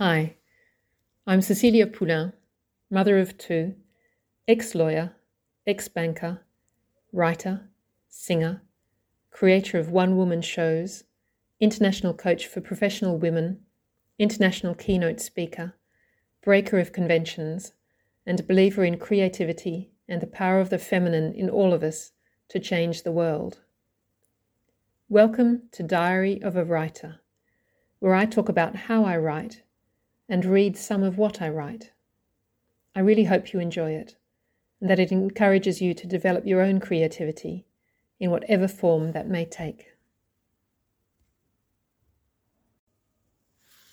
Hi, I'm Cecilia Poulain, mother of two, ex lawyer, ex banker, writer, singer, creator of one woman shows, international coach for professional women, international keynote speaker, breaker of conventions, and believer in creativity and the power of the feminine in all of us to change the world. Welcome to Diary of a Writer, where I talk about how I write and read some of what I write. I really hope you enjoy it and that it encourages you to develop your own creativity in whatever form that may take.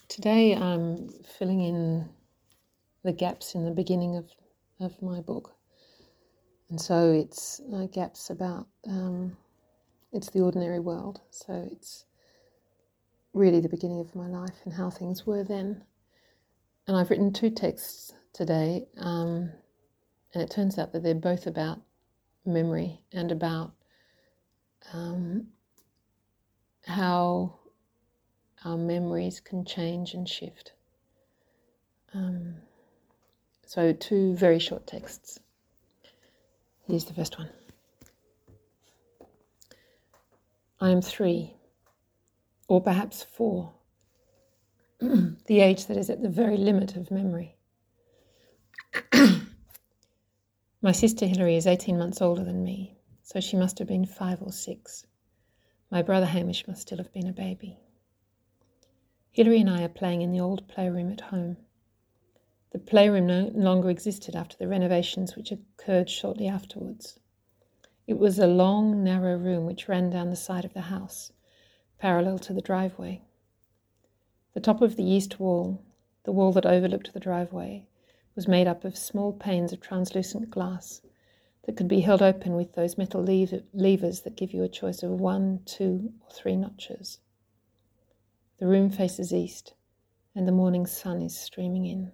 Today I'm filling in the gaps in the beginning of, of my book. And so it's uh, gaps about um, it's the ordinary world. So it's really the beginning of my life and how things were then. And I've written two texts today, um, and it turns out that they're both about memory and about um, how our memories can change and shift. Um, so, two very short texts. Here's the first one. I am three, or perhaps four, the age that is at the very limit of memory. My sister Hilary is 18 months older than me, so she must have been five or six. My brother Hamish must still have been a baby. Hilary and I are playing in the old playroom at home. The playroom no longer existed after the renovations which occurred shortly afterwards. It was a long, narrow room which ran down the side of the house, parallel to the driveway. The top of the east wall, the wall that overlooked the driveway, was made up of small panes of translucent glass that could be held open with those metal lever- levers that give you a choice of one, two, or three notches. The room faces east, and the morning sun is streaming in.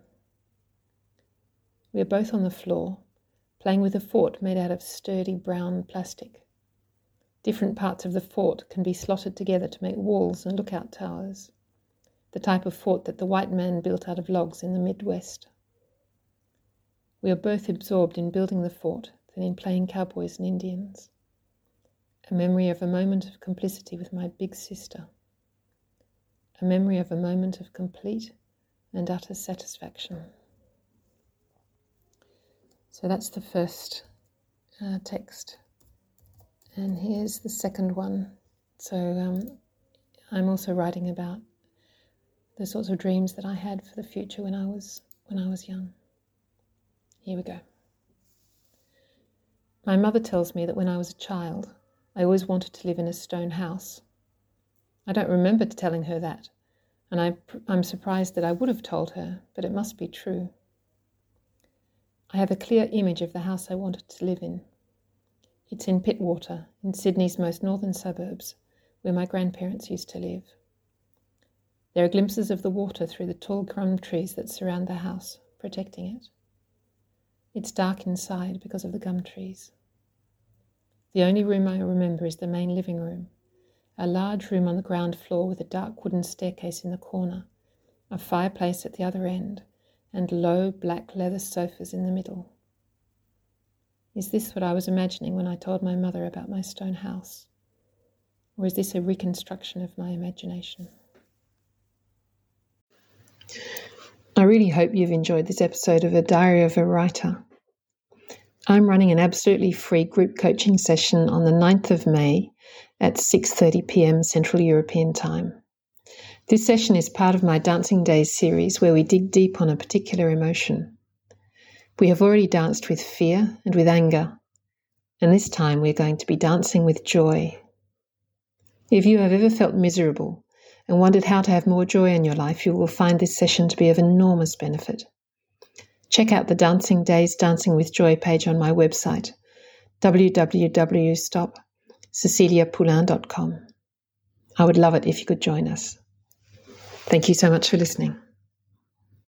We are both on the floor, playing with a fort made out of sturdy brown plastic. Different parts of the fort can be slotted together to make walls and lookout towers, the type of fort that the white man built out of logs in the Midwest. We are both absorbed in building the fort than in playing cowboys and Indians. A memory of a moment of complicity with my big sister. A memory of a moment of complete and utter satisfaction. So that's the first uh, text. And here's the second one. So um, I'm also writing about the sorts of dreams that I had for the future when I was when I was young. Here we go. My mother tells me that when I was a child, I always wanted to live in a stone house. I don't remember telling her that, and I, I'm surprised that I would have told her, but it must be true. I have a clear image of the house I wanted to live in. It's in Pittwater, in Sydney's most northern suburbs, where my grandparents used to live. There are glimpses of the water through the tall gum trees that surround the house, protecting it. It's dark inside because of the gum trees. The only room I remember is the main living room, a large room on the ground floor with a dark wooden staircase in the corner, a fireplace at the other end, and low black leather sofas in the middle. Is this what I was imagining when I told my mother about my stone house? Or is this a reconstruction of my imagination? I really hope you've enjoyed this episode of A Diary of a Writer. I'm running an absolutely free group coaching session on the 9th of May at 6:30 p.m. Central European Time. This session is part of my Dancing Days series where we dig deep on a particular emotion. We have already danced with fear and with anger, and this time we're going to be dancing with joy. If you have ever felt miserable and wondered how to have more joy in your life, you will find this session to be of enormous benefit. Check out the Dancing Days Dancing with Joy page on my website, www.ceciliapoulain.com. I would love it if you could join us. Thank you so much for listening.